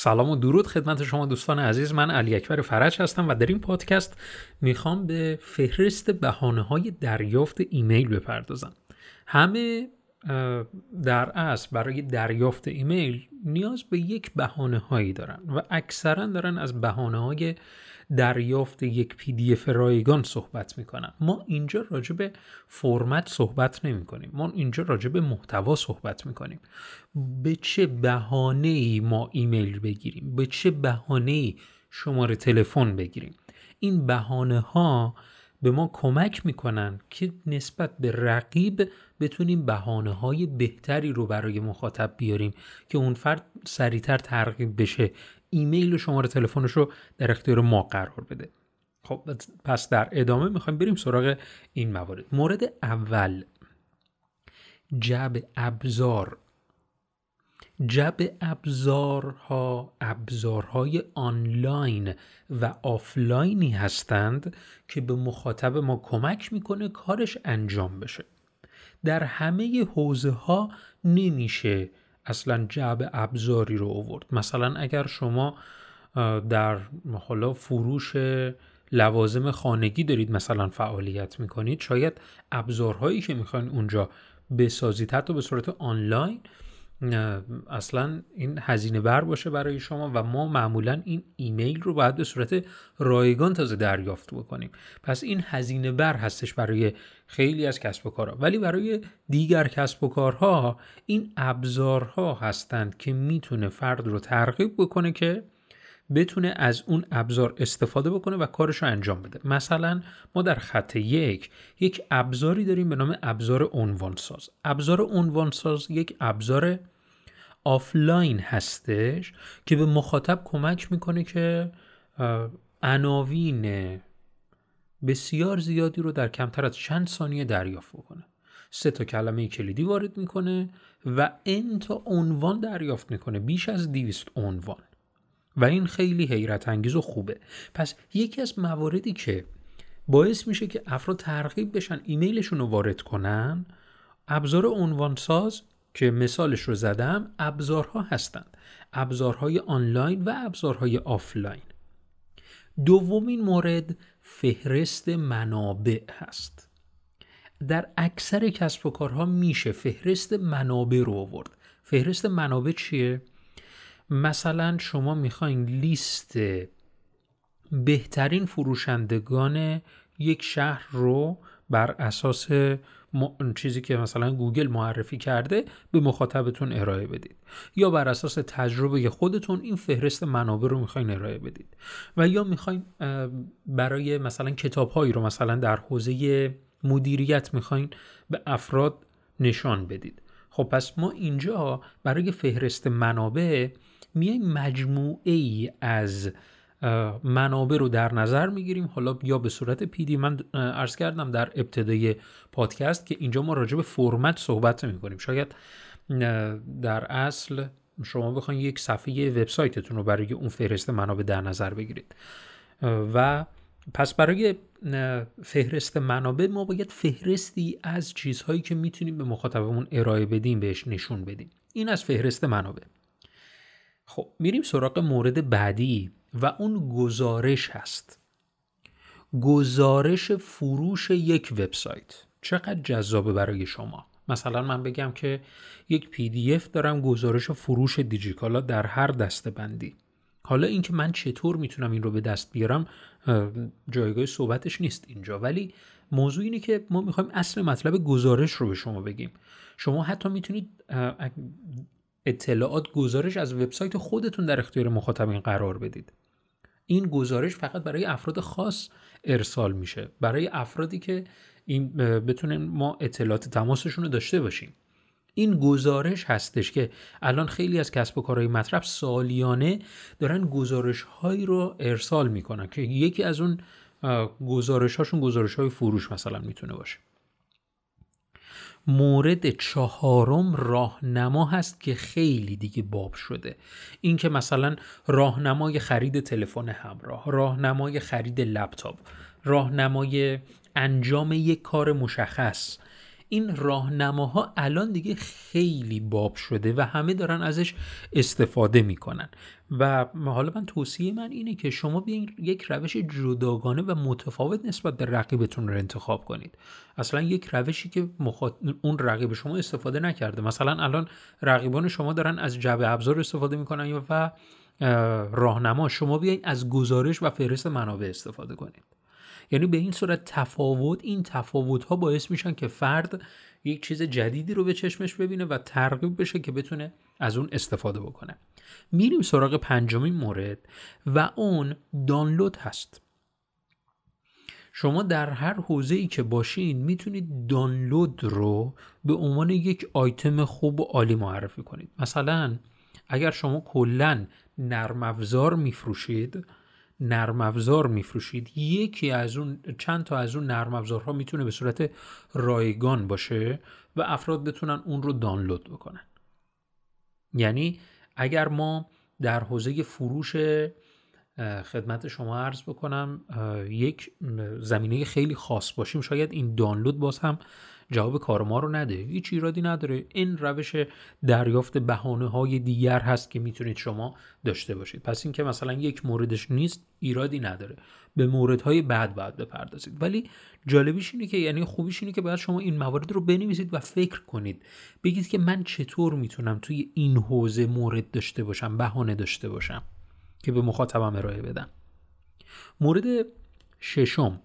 سلام و درود خدمت شما دوستان عزیز. من علی اکبر فرج هستم و در این پادکست می‌خوام به فهرست بهانه های دریافت ایمیل بپردازم. همه در اصل برای دریافت ایمیل نیاز به یک بهانه هایی دارن و اکثرا دارن از بهانه های دریافت یک PDF رایگان صحبت می‌کنن ما اینجا راجع به فرمت صحبت نمی کنیم ما اینجا راجع به محتوا صحبت می‌کنیم. به چه بهانه ای ما ایمیل بگیریم؟ به چه بهانه ای شماره تلفن بگیریم؟ این بهانه ها به ما کمک می‌کنن که نسبت به رقیب بتونیم بهانه های بهتری رو برای مخاطب بیاریم که اون فرد سریعتر ترغیب بشه ایمیل و شماره تلفنش رو در اختیار ما قرار بده. خب پس در ادامه می‌خوایم بریم سراغ این موارد. مورد اول جب ابزار. جب ابزارها ابزارهای آنلاین و آفلاینی هستند که به مخاطب ما کمک می‌کنه کارش انجام بشه. در همه حوزه ها نمیشه اصلا جعب ابزاری رو آورد. مثلا اگر شما در حالا فروش لوازم خانگی دارید مثلا فعالیت می‌کنید شاید ابزارهایی که می‌خواین اونجا بسازید حتی به صورت آنلاین اصلا این هزینه بر باشه برای شما و ما معمولا این ایمیل رو باید به صورت رایگان تازه دریافت بکنیم. پس این هزینه بر هستش برای خیلی از کسب و کارها ولی برای دیگر کسب و کارها این ابزارها هستند که می‌تونه فرد رو ترغیب بکنه که بتونه از اون ابزار استفاده بکنه و کارش رو انجام بده. مثلا ما در خط یک یک ابزاری داریم به نام ابزار عنوانساز. ابزار عنوانساز یک ابزار آفلاین هستش که به مخاطب کمک می‌کنه که عناوین بسیار زیادی رو در کمتر از چند ثانیه دریافت بکنه. سه تا کلمه کلیدی وارد می‌کنه و این تا عنوان دریافت می‌کنه. بیش از دیویست عنوان. و این خیلی حیرت انگیز و خوبه. پس یکی از مواردی که باعث میشه که افراد ترغیب بشن ایمیلشون رو وارد کنن ابزار عنوان ساز که مثالش رو زدم ابزارها هستند. ابزارهای آنلاین و ابزارهای آفلاین. دومین مورد فهرست منابع هست. در اکثر کسب و کارها میشه فهرست منابع رو آورد. فهرست منابع چیه؟ مثلا شما می‌خواین لیست بهترین فروشندگان یک شهر رو بر اساس چیزی که مثلا گوگل معرفی کرده به مخاطبتون ارائه بدید. یا بر اساس تجربه خودتون این فهرست منابع رو می‌خواین ارائه بدید. و یا می‌خواین برای مثلا کتابهایی رو مثلا در حوزه مدیریت می‌خواین به افراد نشان بدید. خب پس ما اینجا برای فهرست منابع میایم مجموعه ای از منابع رو در نظر می‌گیریم. حالا یا به صورت پیدی من ارز کردم در ابتدای پادکست که اینجا ما راجع به فرمت صحبت نمی کنیم شاید در اصل شما بخواید یک صفحه وبسایتتون رو برای اون فهرست منابع در نظر بگیرید. و پس برای فهرست منابع ما باید فهرستی از چیزهایی که می‌تونیم به مخاطبمون ارائه بدیم بهش نشون بدیم. این از فهرست منابع. خب میریم سراغ مورد بعدی و اون گزارش هست. گزارش فروش یک وبسایت. چقدر جذابه برای شما. مثلا من بگم که یک پی دی اف دارم گزارش فروش دیجیکالا در هر دسته بندی حالا اینکه من چطور می‌تونم این رو به دست بیارم جایگاه صحبتش نیست اینجا. ولی موضوع اینه که ما می‌خوایم اصل مطلب گزارش رو به شما بگیم. شما حتی می‌تونید اطلاعات گزارش از وبسایت خودتون در اختیار مخاطبین قرار بدید. این گزارش فقط برای افراد خاص ارسال میشه. برای افرادی که این بتونن ما اطلاعات تماسشون رو داشته باشیم. این گزارش هستش که الان خیلی از کسب و کارهای مطرح سالیانه دارن گزارش هایی رو ارسال می‌کنن که یکی از اون گزارش هاشون گزارش های فروش مثلا می‌تونه باشه. مورد چهارم راهنما هست که خیلی دیگه باب شده. این که مثلا راهنمای خرید تلفن همراه راهنمای خرید لپتاپ راهنمای انجام یک کار مشخص این راهنماها الان دیگه خیلی باب شده و همه دارن ازش استفاده می‌کنن. و حالا من توصیه من اینه که شما بیاین یک روش جداگانه و متفاوت نسبت به رقیبتون رو انتخاب کنید. اصلا یک روشی که مخاط... اون رقیب شما استفاده نکرده. مثلا الان رقیبان شما دارن از جبه ابزار استفاده می‌کنن و راهنما شما بیاین از گزارش و فهرست منابع استفاده کنید. یعنی به این صورت تفاوت این تفاوت ها باعث میشن که فرد یک چیز جدیدی رو به چشمش ببینه و ترغیب بشه که بتونه از اون استفاده بکنه. میریم سراغ پنجمین مورد و اون دانلود هست. شما در هر حوزه ای که باشین می‌تونید دانلود رو به عنوان یک آیتم خوب و عالی معرفی کنید. مثلا اگر شما کلا نرم افزار میفروشید نرم افزار میفروشید. یکی از اون چند تا از اون نرم افزارها می‌تونه به صورت رایگان باشه و افراد بتونن اون رو دانلود بکنن. یعنی اگر ما در حوزه فروش خدمت شما عرض بکنم یک زمینه خیلی خاص باشیم شاید این دانلود باز هم جواب کار ما رو نده. هیچ ایرادی نداره. این روش دریافت بهانه های دیگر هست که می‌تونید شما داشته باشید. پس اینکه مثلا یک موردش نیست ایرادی نداره. به موردهای بعد باید بپردازید. ولی جالبیش اینه که یعنی خوبیش اینه که باید شما این موارد رو بنویسید و فکر کنید. بگید که من چطور می‌تونم توی این حوزه مورد داشته باشم بهانه داشته باشم که به مخاطبم ارائه بدم. مورد ششم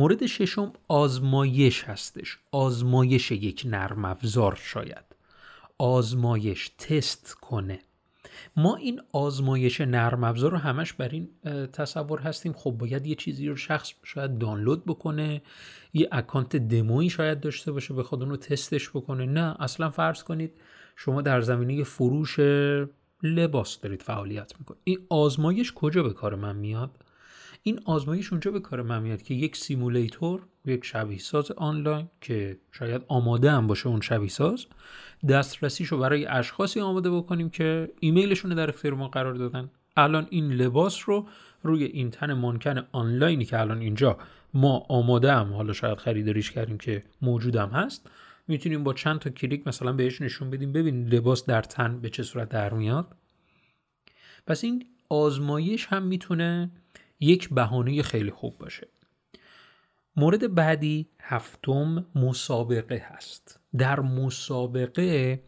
مورد ششم آزمایش هستش. آزمایش یک نرم افزار شاید. آزمایش تست کنه. ما این آزمایش نرم افزار رو همش بر این تصور هستیم. خب باید یه چیزی رو شخص شاید دانلود بکنه. یه اکانت دمویی شاید داشته باشه بخواد اون رو تستش بکنه. نه اصلا فرض کنید شما در زمینه فروش لباس دارید فعالیت می‌کنید. این آزمایش کجا به کار من میاد؟ این آزمایش اونجا به کار من میاد که یک simulator یک شبیه ساز آنلاین که شاید آماده هم باشه اون شبیه ساز دسترسیشو برای اشخاصی آماده بکنیم که ایمیلشون در اختیار ما قرار دادن. الان این لباس رو روی این تن مانکن آنلاینی که الان اینجا ما آماده هم حالا شاید خریداریش کردیم که موجودم هست می‌تونیم با چند تا کلیک مثلا بهش نشون بدیم ببین لباس در تن به چه صورت در میاد. پس این آزمایش هم می‌تونه یک بهانه خیلی خوب باشه. مورد بعدی هفتم مسابقه هست. در مسابقه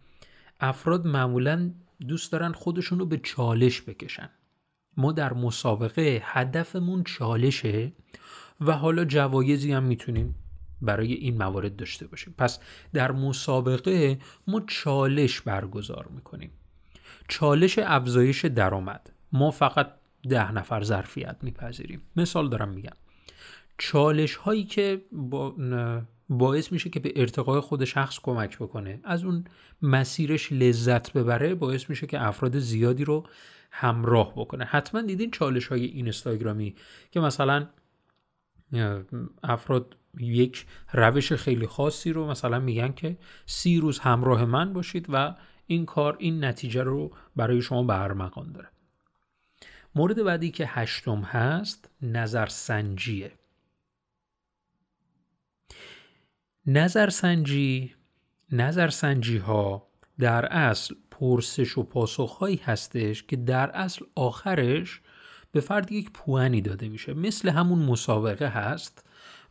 افراد معمولا دوست دارن خودشون رو به چالش بکشن. ما در مسابقه هدفمون چالشه و حالا جوایزی هم می‌تونیم برای این موارد داشته باشیم. پس در مسابقه ما چالش برگزار می‌کنیم. چالش افزایش درآمد. ما فقط ده نفر ظرفیت میپذیریم. مثال دارم میگم. چالش هایی که با باعث میشه که به ارتقای خود شخص کمک بکنه از اون مسیرش لذت ببره باعث میشه که افراد زیادی رو همراه بکنه. حتما دیدین چالش های این اینستاگرامی که مثلا افراد یک روش خیلی خاصی رو مثلا میگن که سی روز همراه من باشید و این کار این نتیجه رو برای شما برمقان داره. مورد بعدی که هشتم هست نظرسنجیه نظرسنجی. نظرسنجی ها در اصل پرسش و پاسخ هایی هستش که در اصل آخرش به فرد یک پوانی داده میشه. مثل همون مسابقه هست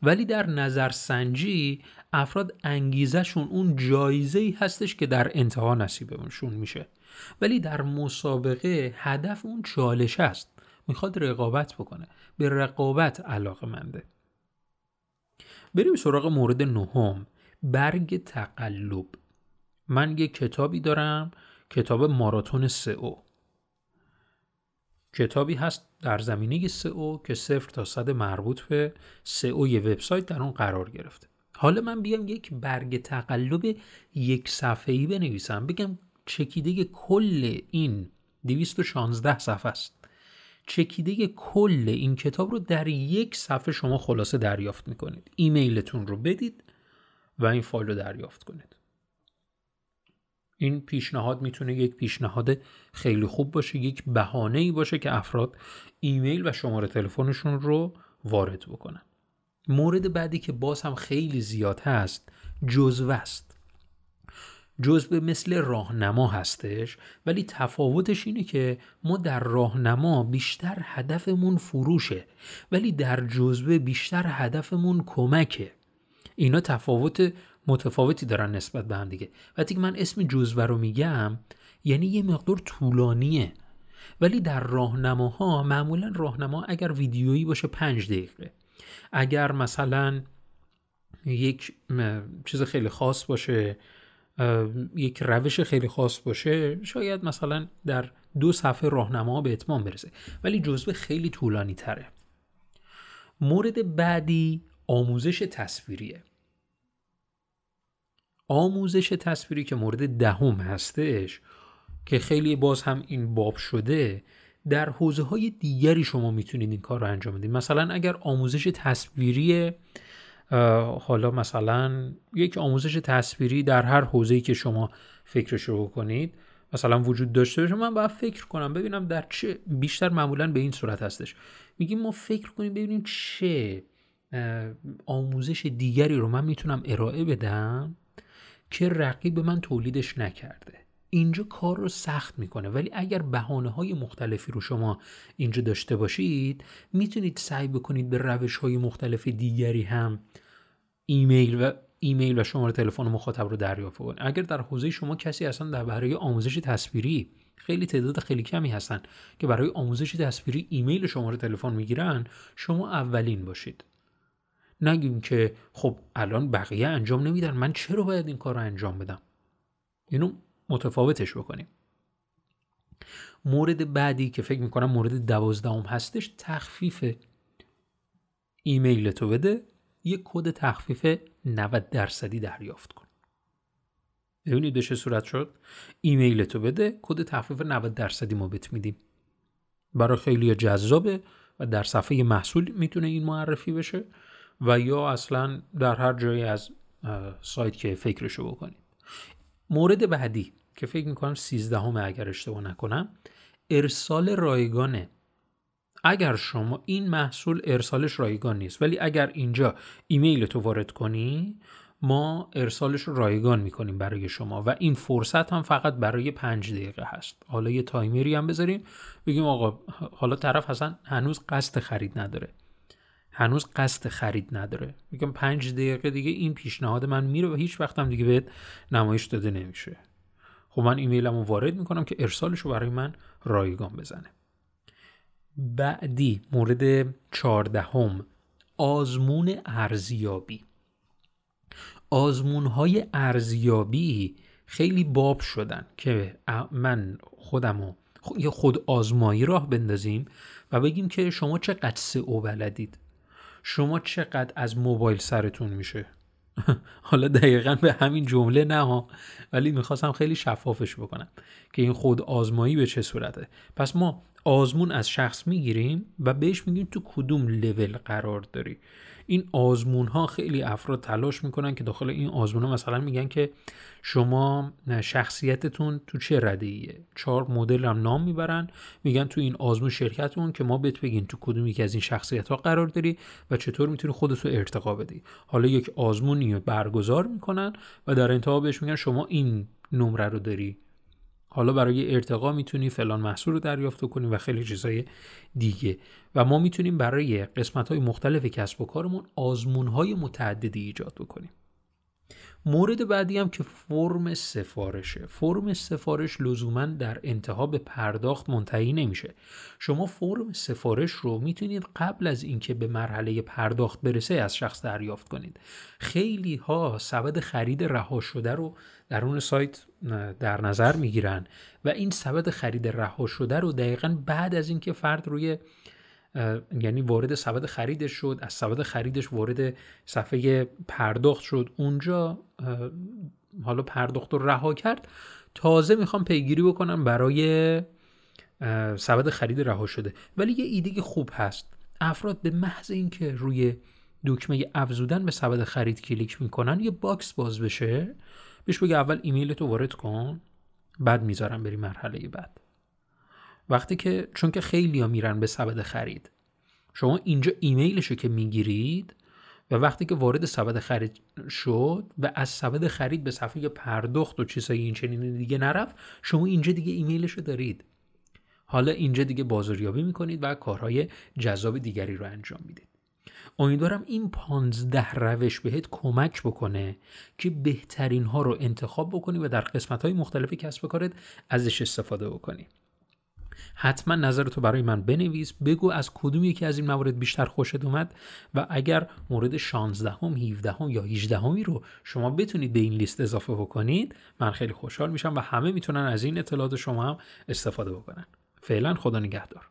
ولی در نظرسنجی افراد انگیزشون اون جایزه ای هستش که در انتها نصیبشون میشه. ولی در مسابقه هدف اون چالش است. می‌خواد رقابت بکنه. به رقابت علاقه منده. بریم سراغ مورد نهم. برگ تقلب. من یه کتابی دارم کتاب ماراتون سئو. کتابی هست در زمینه سئو که صفر تا صد مربوط به سئو یه وبسایت در اون قرار گرفته. حالا من بیام یک برگ تقلب یک صفحه‌ای بنویسم. بگم چکیده کل این 216 صفحه است. چکیده کل این کتاب رو در یک صفحه شما خلاصه دریافت می‌کنید. ایمیلتون رو بدید و این فایل رو دریافت کنید. این پیشنهاد می‌تونه یک پیشنهاد خیلی خوب باشه یک بهانه ای باشه که افراد ایمیل و شماره تلفنشون رو وارد بکنن. مورد بعدی که باز هم خیلی زیاد هست جزوه است. جزوه مثل راهنما هستش ولی تفاوتش اینه که ما در راهنما بیشتر هدفمون فروشه ولی در جزوه بیشتر هدفمون کمکه. اینا تفاوت متفاوتی دارن نسبت به هم دیگه. وقتی من اسم جزوه رو میگم یعنی یه مقدار طولانیه. ولی در راهنماها معمولا راهنما اگر ویدیویی باشه پنج دقیقه. اگر مثلا یک چیز خیلی خاص باشه یک روش خیلی خاص باشه شاید مثلا در دو صفحه راهنما به اتمام برسه ولی جزوه خیلی طولانی تره. مورد بعدی آموزش تصویریه. آموزش تصویری که مورد دهم هستش که خیلی باز هم این باب شده در حوزه های دیگری شما می‌تونید این کار رو انجام بدید. مثلا اگر آموزش تصویری حالا مثلا یک آموزش تصویری در هر حوزه‌ای که شما فکرش رو کنید مثلا وجود داشته باشه من باید فکر کنم ببینم در چه بیشتر معمولا به این صورت هستش. میگیم ما فکر کنیم ببینیم چه آموزش دیگری رو من می‌تونم ارائه بدم که رقیب من تولیدش نکرده. اینجا کار رو سخت می‌کنه. ولی اگر بهانه های مختلفی رو شما اینجا داشته باشید می‌تونید سعی بکنید به روش های مختلف دیگری هم ایمیل و ایمیل و شماره تلفن مخاطب رو دریافت کنید. اگر در حوزه شما کسی اصلا در برای آموزش تصویری خیلی تعداد خیلی کمی هستن که برای آموزش تصویری ایمیل شماره تلفن می‌گیرن شما اولین باشید. نگیم که خب الان بقیه انجام نمیدن. من چرا باید این کار رو انجام بدم؟ اینو متفاوتش بکنیم. مورد بعدی که فکر می‌کنم مورد دوازدهم هستش تخفیف ایمیل تو بده. یه کد تخفیف 90 درصدی دریافت کن. ببینید به چه صورت شد. ایمیل تو بده کد تخفیف 90 درصدی ما بهت میدیم. برای خیلی جذابه و در صفحه محصول می‌تونه این معرفی بشه و یا اصلا در هر جایی از سایت که فکرشو بکنید. مورد بعدی. که فکر می‌کنم سیزدهم اگر اشتباه نکنم ارسال رایگانه. اگر شما این محصول ارسالش رایگان نیست ولی اگر اینجا ایمیل تو وارد کنی ما ارسالش رو رایگان می‌کنیم برای شما و این فرصت هم فقط برای پنج دقیقه هست. حالا یه تایمری هم بذاریم بگیم آقا حالا طرف اصلا هنوز قصد خرید نداره. هنوز قصد خرید نداره. میگم پنج دقیقه دیگه این پیشنهاد من میره و هیچ وقتم دیگه بهت نمایش داده نمیشه. خب من ایمیلم رو وارد می‌کنم که ارسالش رو برای من رایگان بزنه. بعدی مورد چهاردهم آزمون ارزیابی. آزمون های ارزیابی خیلی باب شدن که من خودم یه خود آزمایی راه بندازیم و بگیم که شما چقدر او بلدید. شما چقدر از موبایل سرتون میشه. حالا دقیقا به همین جمله نه ها ولی می‌خواستم خیلی شفافش بکنم که این خود آزمایی به چه صورته. پس ما آزمون از شخص می‌گیریم و بهش میگیم تو کدوم لول قرار داری. این آزمون ها خیلی افراد تلاش می‌کنن که داخل این آزمون ها مثلا میگن که شما شخصیتتون تو چه رده ایه چهار مدل هم نام می‌برن میگن تو این آزمون شرکتمون که ما بهت بگین تو کدوم یکی از این شخصیت ها قرار داری و چطور می‌تونی خودتو ارتقا بدی. حالا یک آزمونی برگزار می‌کنن و در انتها بهش میگن شما این نمره رو داری حالا برای ارتقا می‌تونی فلان محصول رو دریافت کنی و خیلی چیزهای دیگه. و ما می‌تونیم برای قسمت های مختلف کسب و کارمون آزمون های متعددی ایجاد بکنیم. مورد بعدی هم که فرم سفارشه. فرم سفارش لزوما در انتها به پرداخت منتهی نمیشه. شما فرم سفارش رو می‌تونید قبل از اینکه به مرحله پرداخت برسه از شخص دریافت کنید. خیلی ها سبد خرید رها شده رو در اون سایت در نظر می‌گیرن و این سبد خرید رها شده رو دقیقا بعد از اینکه فرد روی یعنی وارد سبد خریدش شد از سبد خریدش وارد صفحه پرداخت شد اونجا حالا پرداخت رو رها کرد. تازه می‌خوام پیگیری بکنم برای سبد خرید رها شده. ولی یه ایده خوب هست. افراد به محض اینکه روی دکمه افزودن به سبد خرید کلیک می‌کنن یه box باز بشه. بهش بگه اول ایمیل تو وارد کن بعد می‌ذارم بری مرحله بعد. وقتی که چون که خیلی ها میرن به سبد خرید. شما اینجا ایمیلشو که می‌گیرید و وقتی که وارد سبد خرید شد و از سبد خرید به صفحه پرداخت و چیزهای این چنین دیگه نرفت شما اینجا دیگه ایمیلش رو دارید. حالا اینجا دیگه بازاریابی می‌کنید و کارهای جذاب دیگری رو انجام می‌دید. امیدوارم این پانزده روش بهت کمک بکنه که بهترین ها رو انتخاب بکنی و در قسمت های مختلف کسب کارت ازش استفاده بکنی. حتما نظرتو برای من بنویس بگو از کدوم یکی از این موارد بیشتر خوشت اومد و اگر مورد 16 هم 17 هم یا 18 همی رو شما بتونید به این لیست اضافه بکنید من خیلی خوشحال میشم و همه می‌تونن از این اطلاعات شما هم استفاده بکنن. فعلا خدا نگهدار.